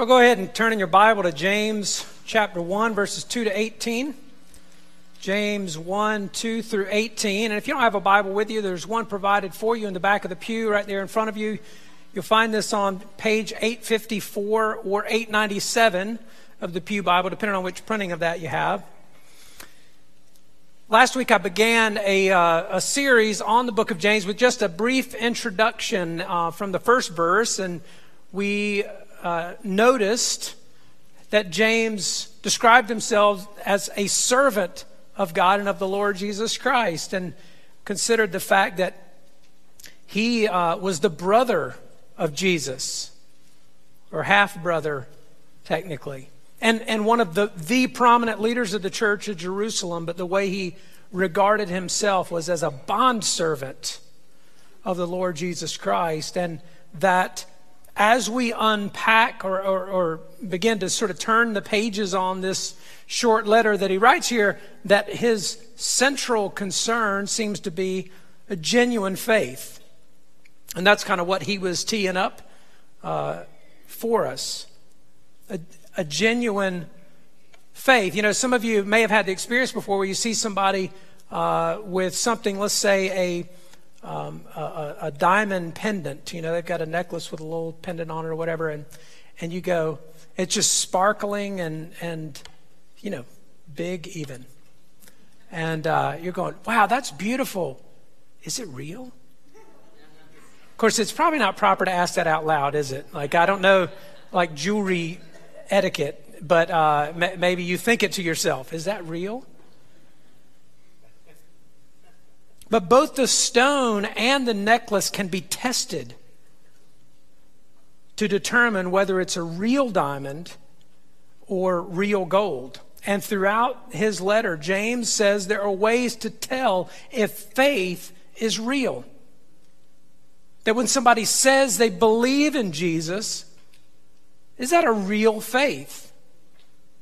Well, go ahead and turn in your Bible to James chapter 1, verses 2 to 18. James 1, 2 through 18. And if you don't have a Bible with you, there's one provided for you in the back of the pew right there in front of you. You'll find this on page 854 or 897 of the Pew Bible, depending on which printing of that you have. Last week I began a, uh, a series on the book of James with just a brief introduction uh, from the first verse, and we uh, noticed that James described himself as a servant of God and of the Lord Jesus Christ, and considered the fact that he uh, was the brother of Jesus, or half brother, technically. And, and one of the, the prominent leaders of the church of Jerusalem, but the way he regarded himself was as a bondservant of the Lord Jesus Christ, and that as we unpack or, or, or, begin to sort of turn the pages on this short letter that he writes here, that his central concern seems to be a genuine faith. And that's kind of what he was teeing up uh, for us a, a genuine faith. You know, some of you may have had the experience before where you see somebody uh, with something, let's say a um, a, a, diamond pendant. You know, they've got a necklace with a little pendant on it or whatever, and and you go, it's just sparkling and and you know, big even, and uh, you're going, wow, that's beautiful. Is it real? Of course, it's probably not proper to ask that out loud, is it? Like I don't know, like jewelry etiquette, but uh, m- maybe you think it to yourself. Is that real? But both the stone and the necklace can be tested to determine whether it's a real diamond or real gold. And throughout his letter, James says there are ways to tell if faith is real. That when somebody says they believe in Jesus, is that a real faith?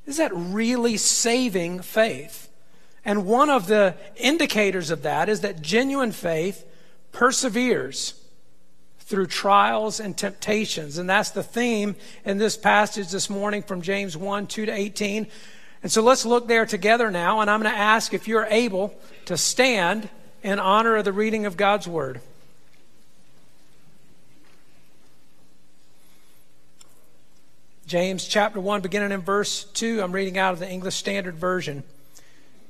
Is that really saving faith? And one of the indicators of that is that genuine faith perseveres through trials and temptations. And that's the theme in this passage this morning from James 1 2 to 18. And so let's look there together now. And I'm going to ask if you're able to stand in honor of the reading of God's Word. James chapter 1, beginning in verse 2. I'm reading out of the English Standard Version.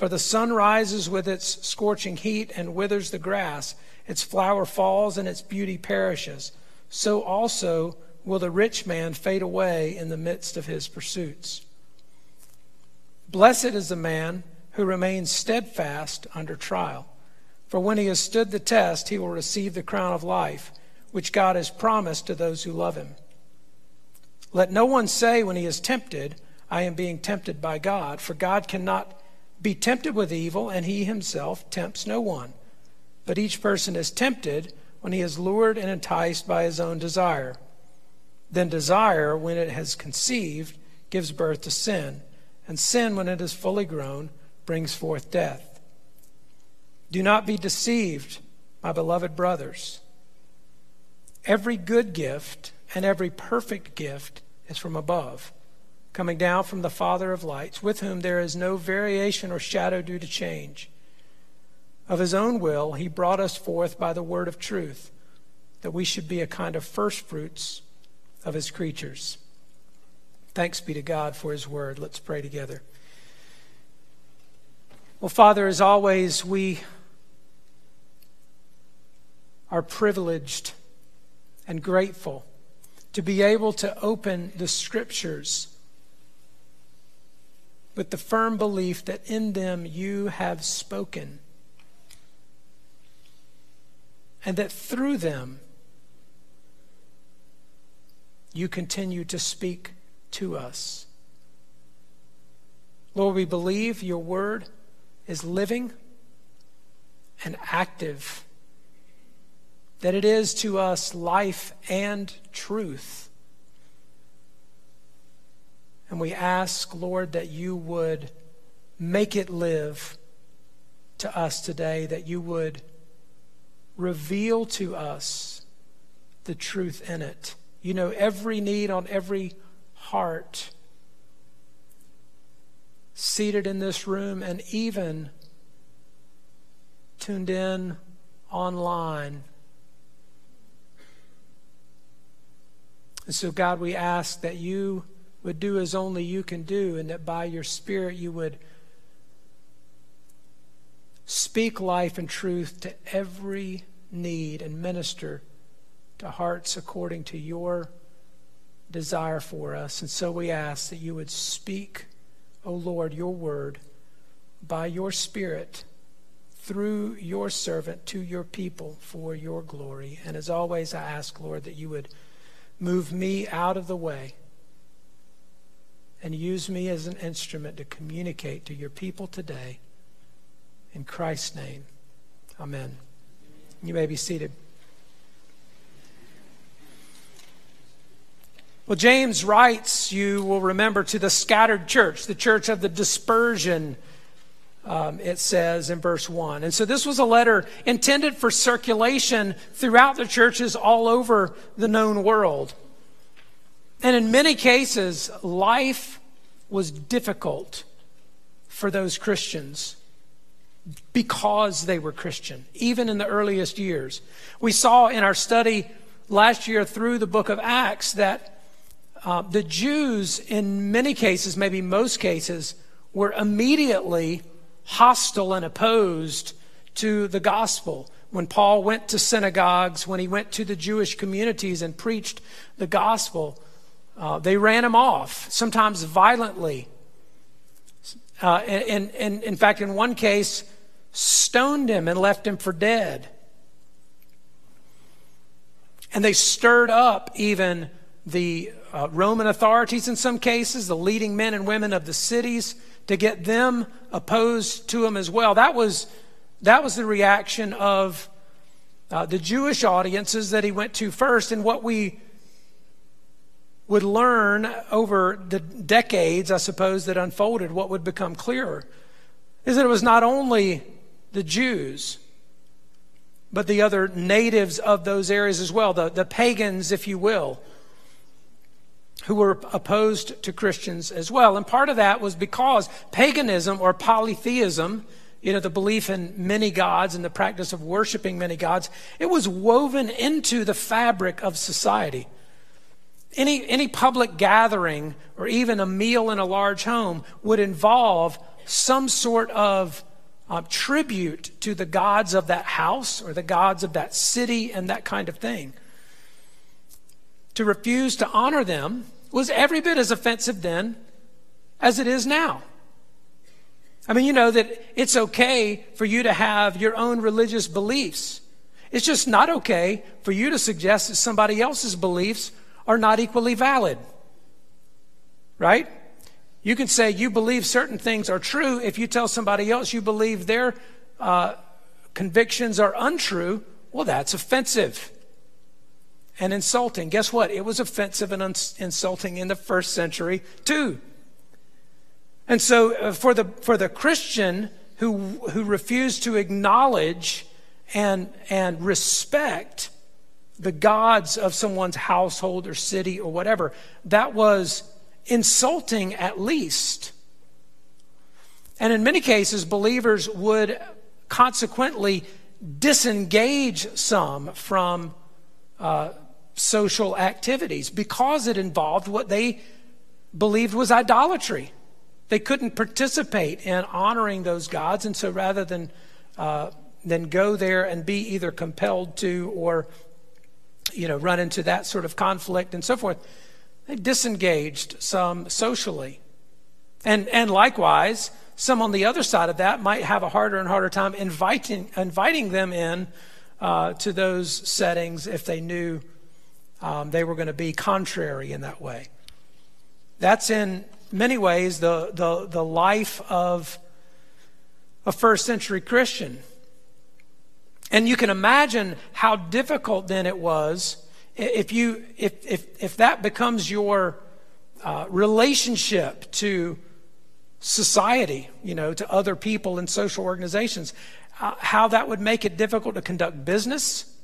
For the sun rises with its scorching heat and withers the grass, its flower falls and its beauty perishes. So also will the rich man fade away in the midst of his pursuits. Blessed is the man who remains steadfast under trial. For when he has stood the test, he will receive the crown of life, which God has promised to those who love him. Let no one say when he is tempted, I am being tempted by God, for God cannot be tempted with evil, and he himself tempts no one. But each person is tempted when he is lured and enticed by his own desire. Then desire, when it has conceived, gives birth to sin, and sin, when it is fully grown, brings forth death. Do not be deceived, my beloved brothers. Every good gift and every perfect gift is from above coming down from the Father of lights, with whom there is no variation or shadow due to change. Of his own will, he brought us forth by the word of truth, that we should be a kind of firstfruits of his creatures. Thanks be to God for his word. Let's pray together. Well, Father, as always, we are privileged and grateful to be able to open the scriptures with the firm belief that in them you have spoken and that through them you continue to speak to us. Lord, we believe your word is living and active, that it is to us life and truth. And we ask, Lord, that you would make it live to us today, that you would reveal to us the truth in it. You know every need on every heart seated in this room and even tuned in online. And so, God, we ask that you would do as only you can do, and that by your Spirit you would speak life and truth to every need and minister to hearts according to your desire for us. And so we ask that you would speak, O Lord, your word by your Spirit through your servant to your people for your glory. And as always, I ask, Lord, that you would move me out of the way and use me as an instrument to communicate to your people today. In Christ's name, amen. You may be seated. Well, James writes, you will remember, to the scattered church, the church of the dispersion, um, it says in verse 1. And so this was a letter intended for circulation throughout the churches all over the known world. And in many cases, life was difficult for those Christians because they were Christian, even in the earliest years. We saw in our study last year through the book of Acts that uh, the Jews, in many cases, maybe most cases, were immediately hostile and opposed to the gospel. When Paul went to synagogues, when he went to the Jewish communities and preached the gospel, uh, they ran him off, sometimes violently. Uh, and, and, in fact, in one case, stoned him and left him for dead. And they stirred up even the uh, Roman authorities in some cases, the leading men and women of the cities, to get them opposed to him as well. That was, that was the reaction of uh, the Jewish audiences that he went to first. And what we would learn over the decades, I suppose, that unfolded, what would become clearer is that it was not only the Jews, but the other natives of those areas as well, the, the pagans, if you will who were opposed to Christians as well. And part of that was because paganism or polytheism, you know, the belief in many gods and the practice of worshiping many gods, it was woven into the fabric of society. Any, any public gathering or even a meal in a large home would involve some sort of uh, tribute to the gods of that house or the gods of that city and that kind of thing. To refuse to honor them was every bit as offensive then as it is now. I mean, you know that it's okay for you to have your own religious beliefs. It's just not okay for you to suggest that somebody else's beliefs are not equally valid. Right? You can say you believe certain things are true if you tell somebody else you believe their uh, convictions are untrue. Well, that's offensive and insulting. Guess what? It was offensive and insulting in the first century too. And so uh, for the for the Christian who who refused to acknowledge and and respect the gods of someone's household or city or whatever, that was insulting at least. And in many cases, believers would consequently disengage some from uh, social activities because it involved what they believed was idolatry. They couldn't participate in honoring those gods, and so rather than uh, than go there and be either compelled to or you know run into that sort of conflict and so forth, they disengaged some socially, and and likewise, some on the other side of that might have a harder and harder time inviting inviting them in uh, to those settings if they knew um, they were going to be contrary in that way. That's in many ways the, the, the life of a first century Christian. And you can imagine how difficult then it was if, you, if, if, if that becomes your uh, relationship to society, you know, to other people and social organizations, uh, how that would make it difficult to conduct business,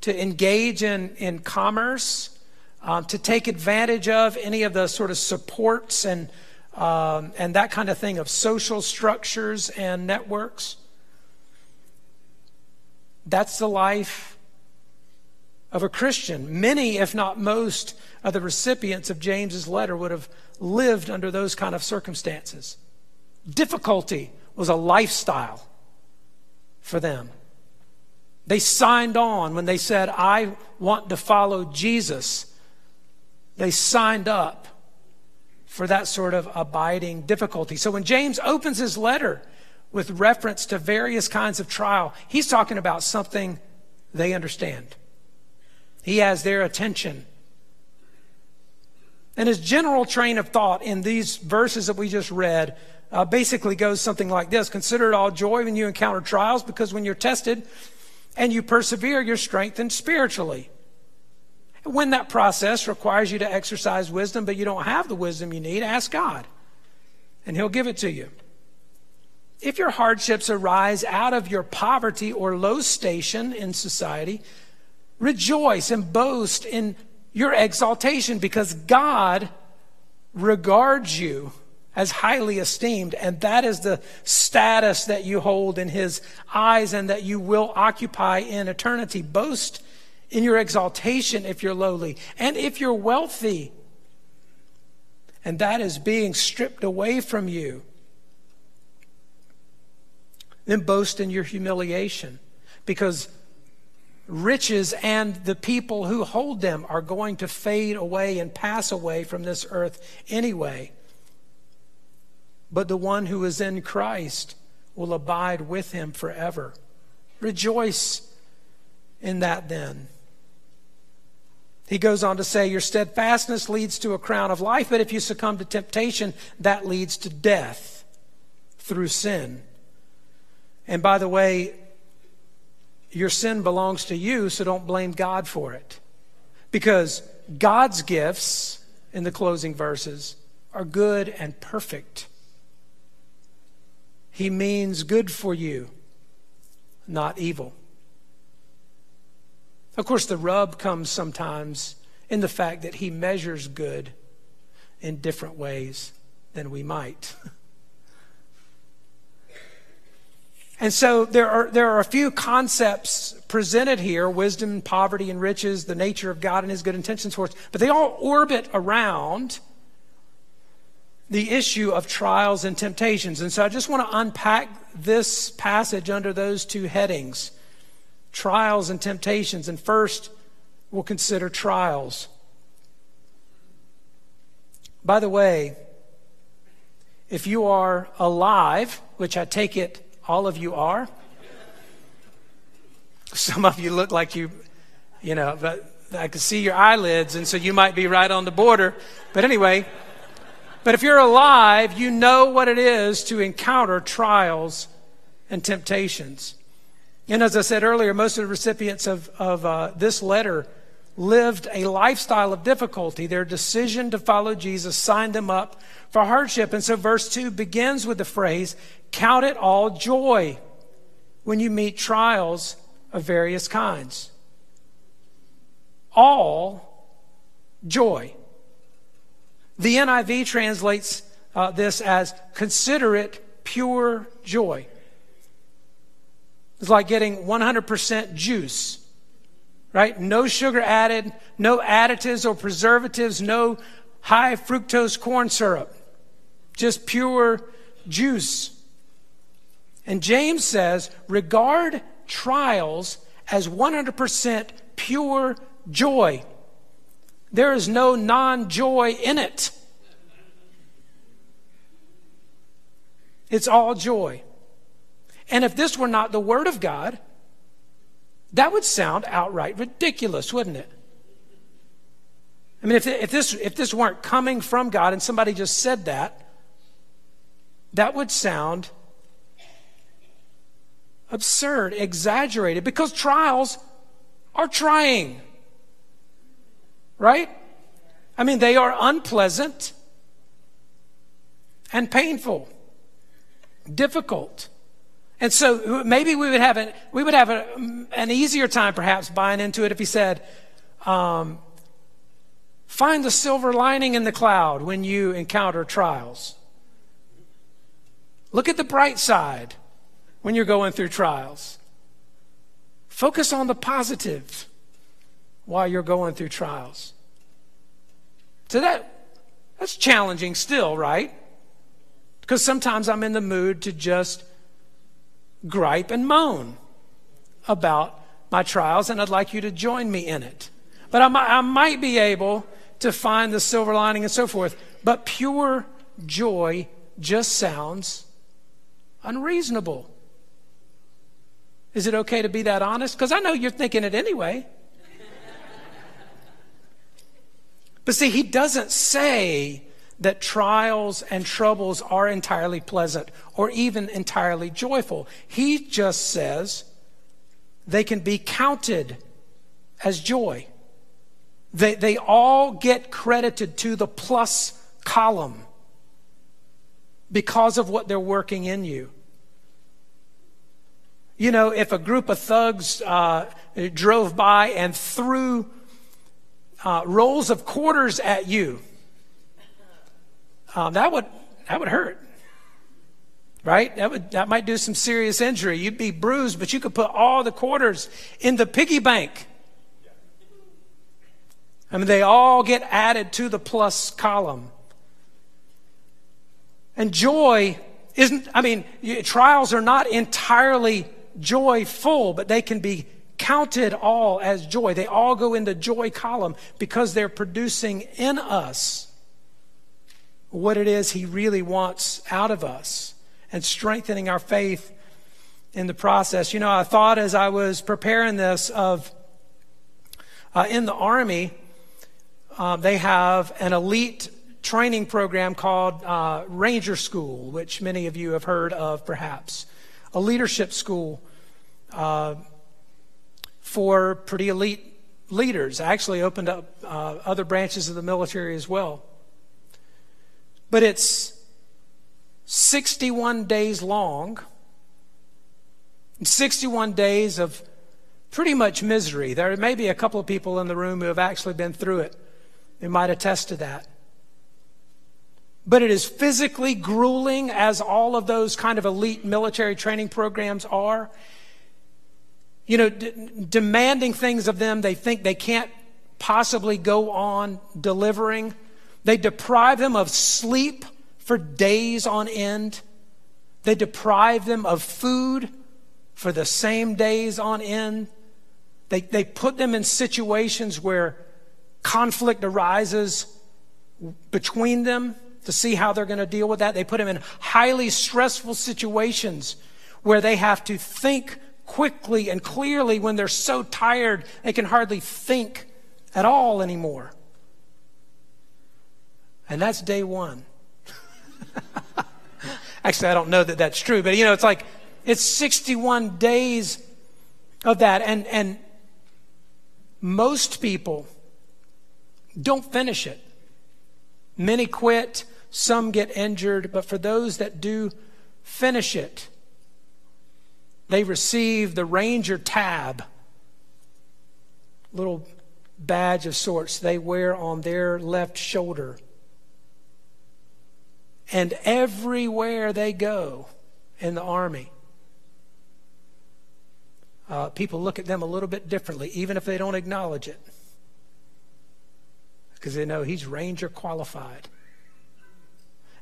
to engage in, in commerce, um, to take advantage of any of the sort of supports and, um, and that kind of thing of social structures and networks. That's the life of a Christian. Many, if not most, of the recipients of James's letter would have lived under those kind of circumstances. Difficulty was a lifestyle for them. They signed on when they said, I want to follow Jesus. They signed up for that sort of abiding difficulty. So when James opens his letter with reference to various kinds of trial, he's talking about something they understand. He has their attention. And his general train of thought in these verses that we just read uh, basically goes something like this Consider it all joy when you encounter trials, because when you're tested and you persevere, you're strengthened spiritually. When that process requires you to exercise wisdom, but you don't have the wisdom you need, ask God, and He'll give it to you. If your hardships arise out of your poverty or low station in society, rejoice and boast in your exaltation because God regards you as highly esteemed, and that is the status that you hold in His eyes and that you will occupy in eternity. Boast in your exaltation if you're lowly, and if you're wealthy, and that is being stripped away from you, then boast in your humiliation because riches and the people who hold them are going to fade away and pass away from this earth anyway but the one who is in Christ will abide with him forever. Rejoice in that then. He goes on to say, Your steadfastness leads to a crown of life, but if you succumb to temptation, that leads to death through sin. And by the way, your sin belongs to you, so don't blame God for it. Because God's gifts, in the closing verses, are good and perfect. He means good for you, not evil. Of course, the rub comes sometimes in the fact that he measures good in different ways than we might. And so there are, there are a few concepts presented here wisdom, poverty, and riches, the nature of God and his good intentions for us, but they all orbit around the issue of trials and temptations. And so I just want to unpack this passage under those two headings trials and temptations. And first, we'll consider trials. By the way, if you are alive, which I take it all of you are, some of you look like you, you know, but I can see your eyelids, and so you might be right on the border. But anyway, but if you're alive, you know what it is to encounter trials and temptations. And as I said earlier, most of the recipients of, of uh, this letter lived a lifestyle of difficulty. Their decision to follow Jesus signed them up for hardship. And so verse 2 begins with the phrase, Count it all joy when you meet trials of various kinds. All joy. The NIV translates uh, this as consider it pure joy. It's like getting 100% juice, right? No sugar added, no additives or preservatives, no high fructose corn syrup. just pure juice. And James says, regard trials as 100% pure joy. There is no non joy in it. It's all joy. And if this were not the Word of God, that would sound outright ridiculous, wouldn't it? I mean, if, if, this, if this weren't coming from God and somebody just said that, that would sound absurd, exaggerated, because trials are trying. Right? I mean, they are unpleasant and painful, difficult. And so maybe we would have an, we would have a, an easier time perhaps buying into it if he said, um, find the silver lining in the cloud when you encounter trials. Look at the bright side when you're going through trials. Focus on the positive while you're going through trials. So that that's challenging still, right? Because sometimes I'm in the mood to just gripe and moan about my trials, and I'd like you to join me in it. But I might, I might be able to find the silver lining and so forth. But pure joy just sounds unreasonable. Is it okay to be that honest? Because I know you're thinking it anyway. but see, he doesn't say that trials and troubles are entirely pleasant or even entirely joyful. He just says they can be counted as joy. They, they all get credited to the plus column because of what they're working in you. You know, if a group of thugs uh, drove by and threw uh, rolls of quarters at you, um, that would that would hurt, right? That would that might do some serious injury. You'd be bruised, but you could put all the quarters in the piggy bank. I mean, they all get added to the plus column. And joy isn't, I mean, trials are not entirely joyful, but they can be counted all as joy. They all go in the joy column because they're producing in us what it is He really wants out of us and strengthening our faith in the process. You know, I thought as I was preparing this of uh, in the Army, uh, they have an elite training program called uh, Ranger School, which many of you have heard of perhaps a leadership school uh, for pretty elite leaders. I actually opened up uh, other branches of the military as well. But it's 61 days long, 61 days of pretty much misery. There may be a couple of people in the room who have actually been through it. They might attest to that but it is physically grueling as all of those kind of elite military training programs are. You know, d- demanding things of them they think they can't possibly go on delivering. They deprive them of sleep for days on end. They deprive them of food for the same days on end. They, they put them in situations where conflict arises between them to see how they're going to deal with that. They put them in highly stressful situations where they have to think quickly and clearly when they're so tired they can hardly think at all anymore. And that's day one. Actually, I don't know that that's true, but you know, it's like it's 61 days of that. And, and most people don't finish it. Many quit. Some get injured, but for those that do finish it, they receive the Ranger tab, little badge of sorts they wear on their left shoulder. And everywhere they go in the army, uh, people look at them a little bit differently, even if they don't acknowledge it, because they know he's Ranger qualified.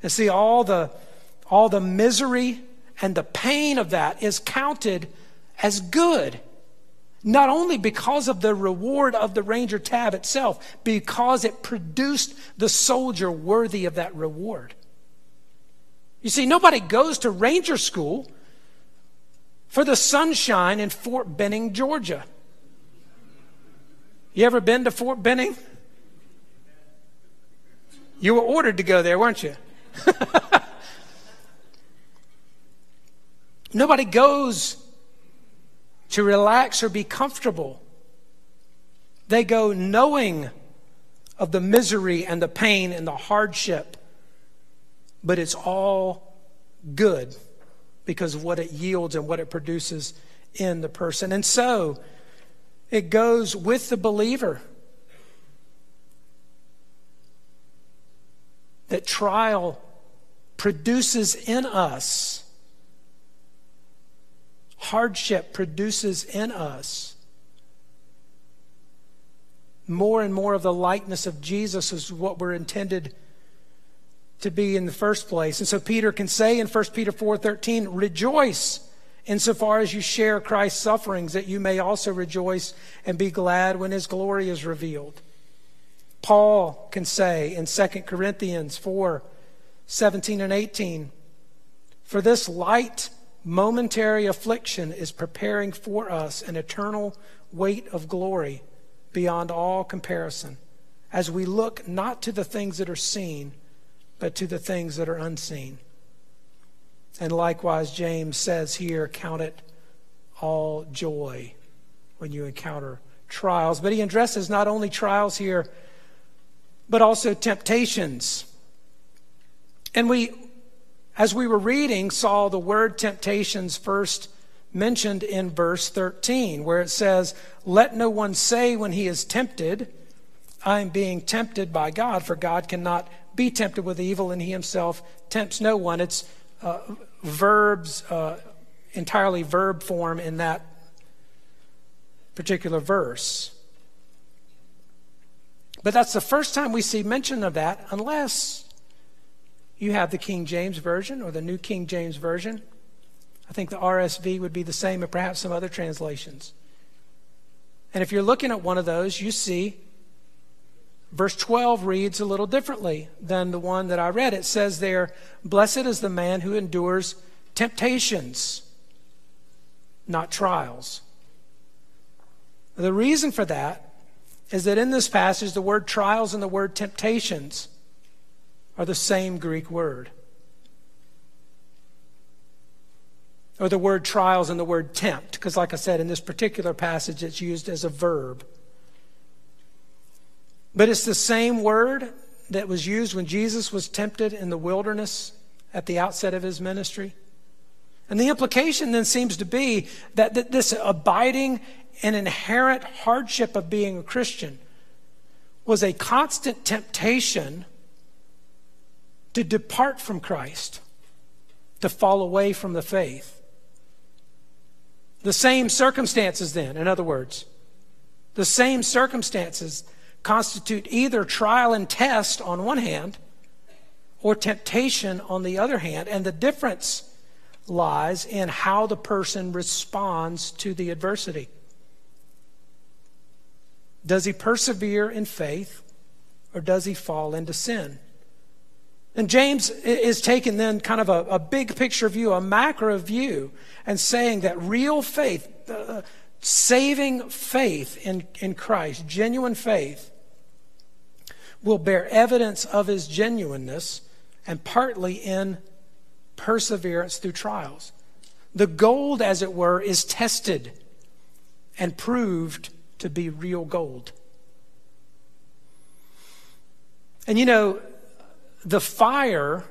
And see, all the, all the misery and the pain of that is counted as good. Not only because of the reward of the Ranger tab itself, because it produced the soldier worthy of that reward. You see, nobody goes to Ranger school for the sunshine in Fort Benning, Georgia. You ever been to Fort Benning? You were ordered to go there, weren't you? Nobody goes to relax or be comfortable. They go knowing of the misery and the pain and the hardship, but it's all good because of what it yields and what it produces in the person. And so it goes with the believer. That trial produces in us hardship produces in us more and more of the likeness of Jesus is what we're intended to be in the first place. And so Peter can say in 1 Peter 4:13, "Rejoice insofar as you share Christ's sufferings that you may also rejoice and be glad when his glory is revealed." Paul can say in 2 Corinthians 4, 17 and 18, "For this light momentary affliction is preparing for us an eternal weight of glory beyond all comparison as we look not to the things that are seen, but to the things that are unseen. And likewise, James says here, count it all joy when you encounter trials. But he addresses not only trials here, but also temptations. And we as we were reading, saw the word temptations first mentioned in verse 13, where it says, Let no one say when he is tempted, I am being tempted by God, for God cannot be tempted with evil, and he himself tempts no one. It's uh, verbs, uh, entirely verb form in that particular verse. But that's the first time we see mention of that, unless you have the King James Version or the New King James Version. I think the RSV would be the same, and perhaps some other translations. And if you're looking at one of those, you see verse 12 reads a little differently than the one that I read. It says there, Blessed is the man who endures temptations, not trials. The reason for that is that in this passage, the word trials and the word temptations are the same Greek word. Or the word trials and the word tempt, because, like I said, in this particular passage, it's used as a verb. But it's the same word that was used when Jesus was tempted in the wilderness at the outset of his ministry. And the implication then seems to be that this abiding and inherent hardship of being a Christian was a constant temptation to depart from Christ, to fall away from the faith. The same circumstances, then, in other words, the same circumstances constitute either trial and test on one hand or temptation on the other hand. And the difference lies in how the person responds to the adversity. Does he persevere in faith or does he fall into sin? And James is taking then kind of a, a, big picture view, a macro view, and saying that real faith, uh, saving faith in, in Christ, genuine faith, will bear evidence of his genuineness and partly in perseverance through trials. The gold, as it were, is tested and proved to be real gold. And you know, the fire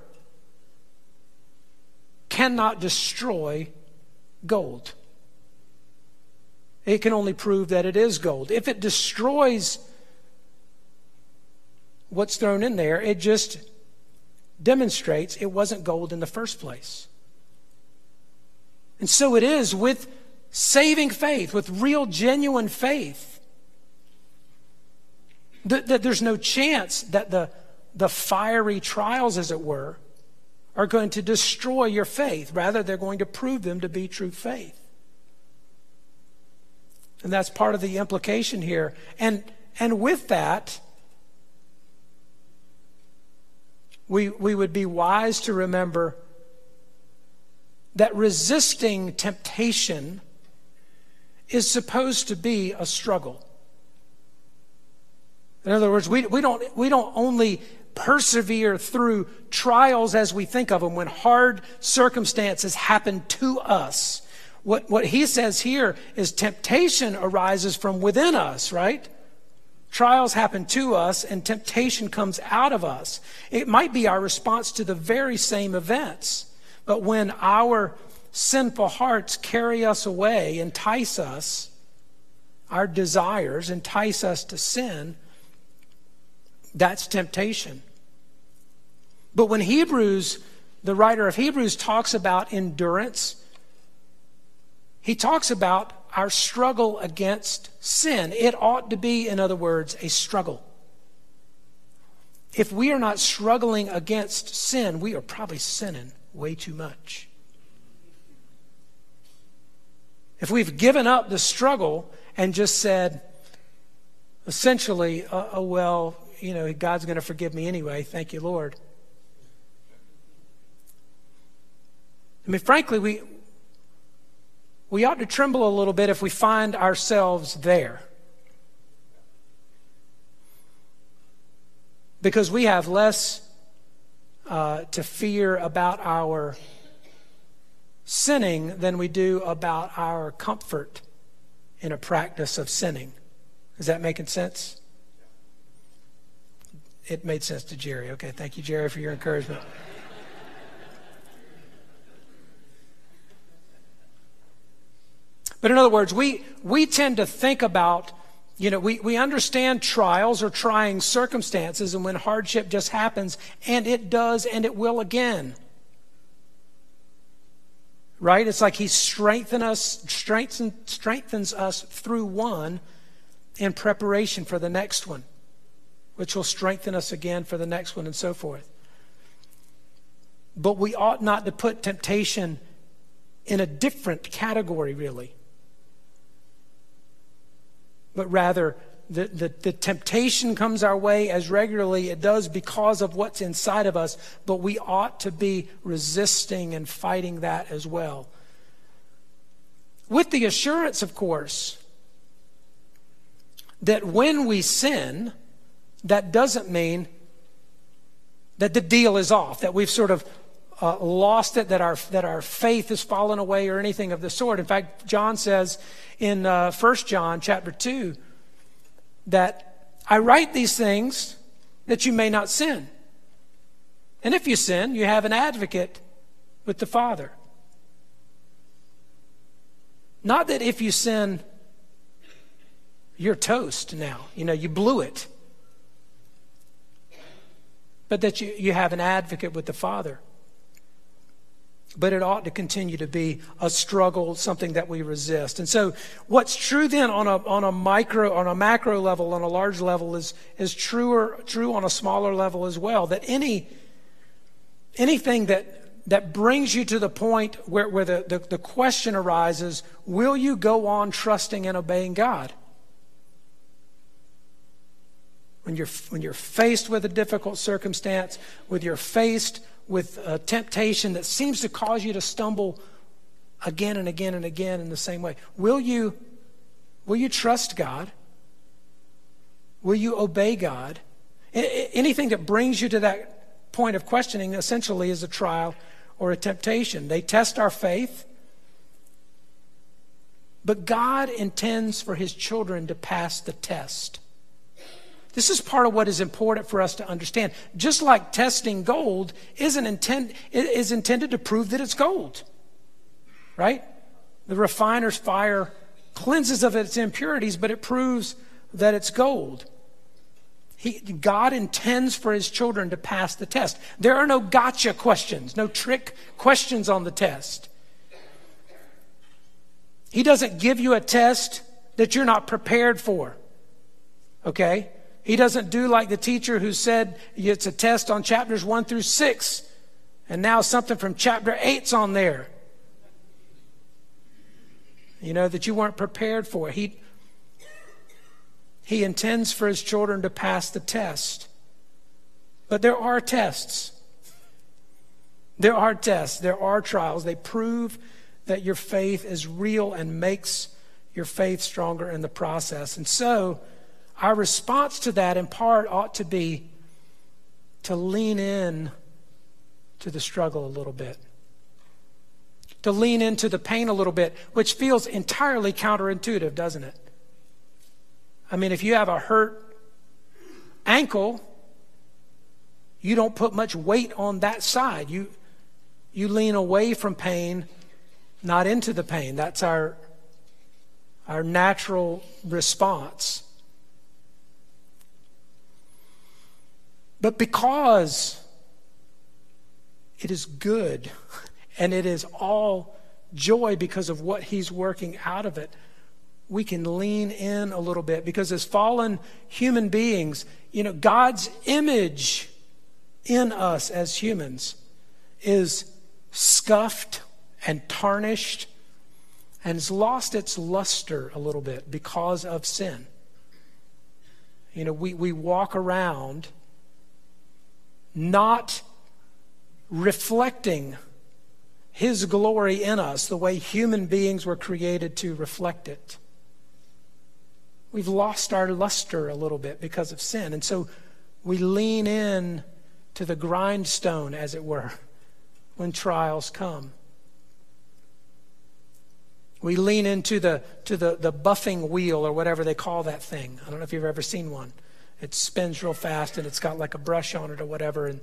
cannot destroy gold. It can only prove that it is gold. If it destroys what's thrown in there, it just demonstrates it wasn't gold in the first place. And so it is with saving faith, with real, genuine faith, that, that there's no chance that the the fiery trials, as it were, are going to destroy your faith. Rather, they're going to prove them to be true faith. And that's part of the implication here. And, and with that, we, we would be wise to remember that resisting temptation is supposed to be a struggle. In other words, we, we, don't, we don't only persevere through trials as we think of them when hard circumstances happen to us. What, what he says here is temptation arises from within us, right? Trials happen to us and temptation comes out of us. It might be our response to the very same events. But when our sinful hearts carry us away, entice us, our desires entice us to sin, that's temptation. But when Hebrews, the writer of Hebrews, talks about endurance, he talks about our struggle against sin. It ought to be, in other words, a struggle. If we are not struggling against sin, we are probably sinning way too much. If we've given up the struggle and just said, essentially, uh, oh, well, you know, God's going to forgive me anyway, thank you, Lord. I mean, frankly, we, we ought to tremble a little bit if we find ourselves there. Because we have less uh, to fear about our sinning than we do about our comfort in a practice of sinning. Is that making sense? It made sense to Jerry. Okay, thank you, Jerry, for your encouragement. But in other words, we, we tend to think about, you know, we, we understand trials or trying circumstances and when hardship just happens, and it does and it will again. Right? It's like he strengthens us, strengthens, strengthens us through one in preparation for the next one, which will strengthen us again for the next one and so forth. But we ought not to put temptation in a different category, really but rather the, the, the, temptation comes our way as regularly it does because of what's inside of us, but we ought to be resisting and fighting that as well. With the assurance, of course, that when we sin, that doesn't mean that the deal is off, that we've sort of uh, lost it, that our, that our faith has fallen away or anything of the sort. In fact, John says in uh, 1 John chapter 2 that I write these things that you may not sin. And if you sin, you have an advocate with the Father. Not that if you sin, you're toast now. You know, you blew it. But that you, you have an advocate with the Father but it ought to continue to be a struggle, something that we resist. And so, what's true then on a, on a micro, on a macro level, on a large level, is, is truer, true on a smaller level as well. That any, anything that, that brings you to the point where, where the, the, the question arises will you go on trusting and obeying God? When you're, when you're faced with a difficult circumstance, when you're faced with a temptation that seems to cause you to stumble again and again and again in the same way. Will you, will you trust God? Will you obey God? Anything that brings you to that point of questioning essentially is a trial or a temptation. They test our faith. But God intends for his children to pass the test. This is part of what is important for us to understand. Just like testing gold isn't intend, is intended to prove that it's gold, right? The refiner's fire cleanses of its impurities, but it proves that it's gold. He, God intends for his children to pass the test. There are no gotcha questions, no trick questions on the test. He doesn't give you a test that you're not prepared for. Okay? He doesn't do like the teacher who said it's a test on chapters one through six. And now something from chapter 8's on there. You know, that you weren't prepared for. He, he intends for his children to pass the test. But there are tests. There are tests. There are trials. They prove that your faith is real and makes your faith stronger in the process. And so, our response to that, in part, ought to be to lean in to the struggle a little bit, to lean into the pain a little bit, which feels entirely counterintuitive, doesn't it? I mean, if you have a hurt ankle, you don't put much weight on that side. You, you lean away from pain, not into the pain. That's our, our natural response. But because it is good and it is all joy because of what he's working out of it, we can lean in a little bit because as fallen human beings, you know, God's image in us as humans is scuffed and tarnished and has lost its luster a little bit because of sin. You know, we, we walk around not reflecting His glory in us the way human beings were created to reflect it. We've lost our luster a little bit because of sin. And so we lean in to the grindstone, as it were, when trials come. We lean into the, to the, the buffing wheel or whatever they call that thing. I don't know if you've ever seen one. It spins real fast and it's got like a brush on it or whatever. And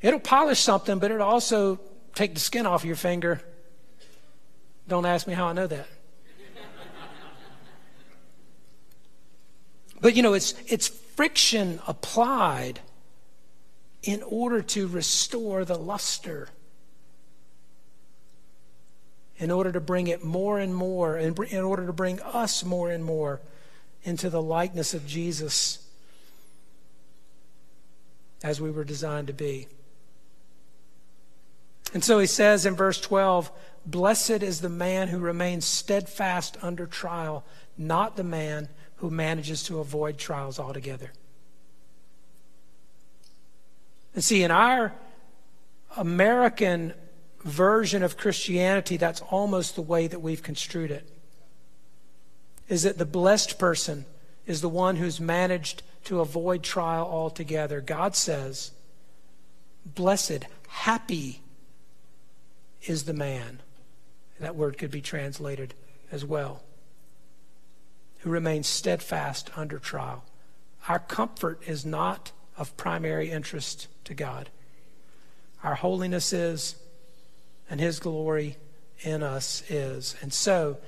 it'll polish something, but it'll also take the skin off your finger. Don't ask me how I know that. but you know, it's, it's friction applied in order to restore the luster in order to bring it more and more, and in order to bring us more and more into the likeness of Jesus as we were designed to be. And so he says in verse 12, Blessed is the man who remains steadfast under trial, not the man who manages to avoid trials altogether. And see, in our American version of Christianity, that's almost the way that we've construed it is that the blessed person is the one who's managed to avoid trial altogether. God says, Blessed, happy is the man. That word could be translated as well. Who remains steadfast under trial. Our comfort is not of primary interest to God. Our holiness is, and His glory in us is. And so,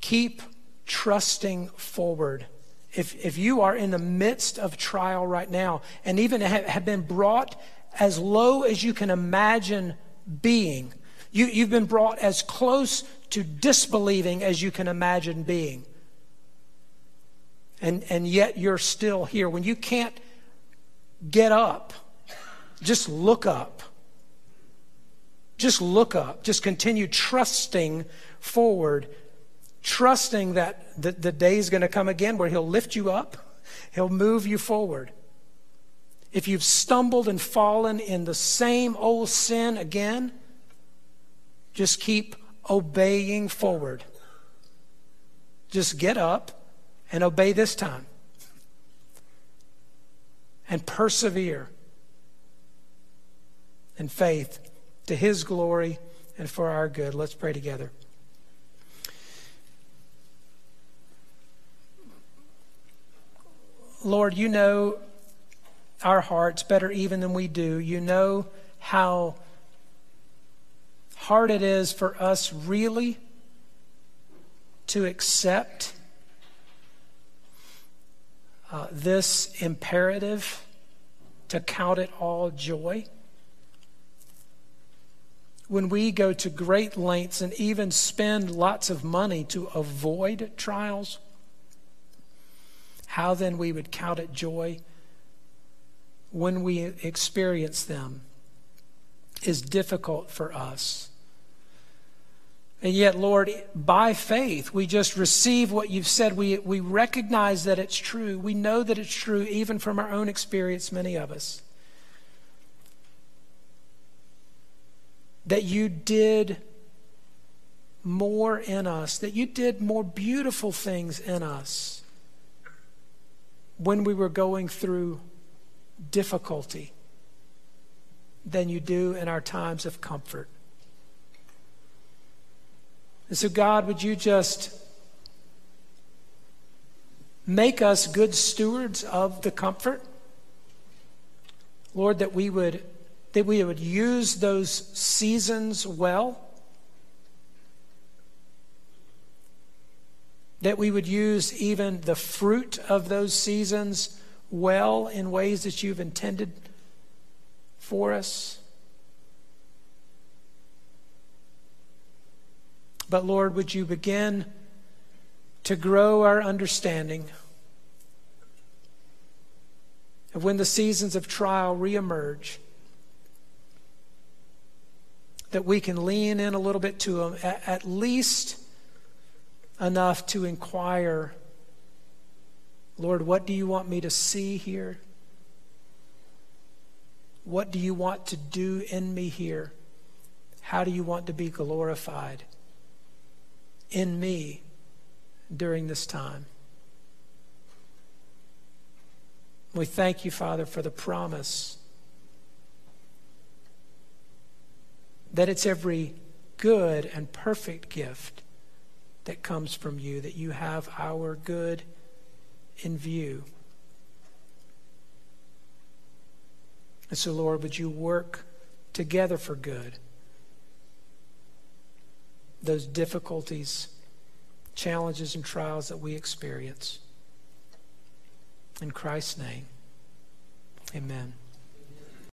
keep trusting forward. If, if you are in the midst of trial right now and even have, been brought as low as you can imagine being, you, you've been brought as close to disbelieving as you can imagine being. And, and yet you're still here. When you can't get up, just look up. Just look up. Just continue trusting forward trusting that the, the day is going to come again where He'll lift you up, He'll move you forward. If you've stumbled and fallen in the same old sin again, just keep obeying forward. Just get up and obey this time. And persevere in faith to His glory and for our good. Let's pray together. Lord, you know our hearts better even than we do. You know how hard it is for us really to accept uh, this imperative to count it all joy. When we go to great lengths and even spend lots of money to avoid trials, how then we would count it joy when we experience them is difficult for us. And yet, Lord, by faith, we just receive what you've said. We, we recognize that it's true. We know that it's true, even from our own experience, many of us. That you did more in us, that you did more beautiful things in us when we were going through difficulty than you do in our times of comfort. And so, God, would you just make us good stewards of the comfort? Lord, that we would that we would use those seasons well. That we would use even the fruit of those seasons well in ways that you've intended for us. But Lord, would you begin to grow our understanding of when the seasons of trial reemerge, that we can lean in a little bit to them, at least enough to inquire, Lord, what do you want me to see here? What do you want to do in me here? How do you want to be glorified? in me during this time. We thank you, Father, for the promise that it's every good and perfect gift that comes from you, that you have our good in view. And so, Lord, would you work together for good? those difficulties, challenges, and trials that we experience. In Christ's name, amen.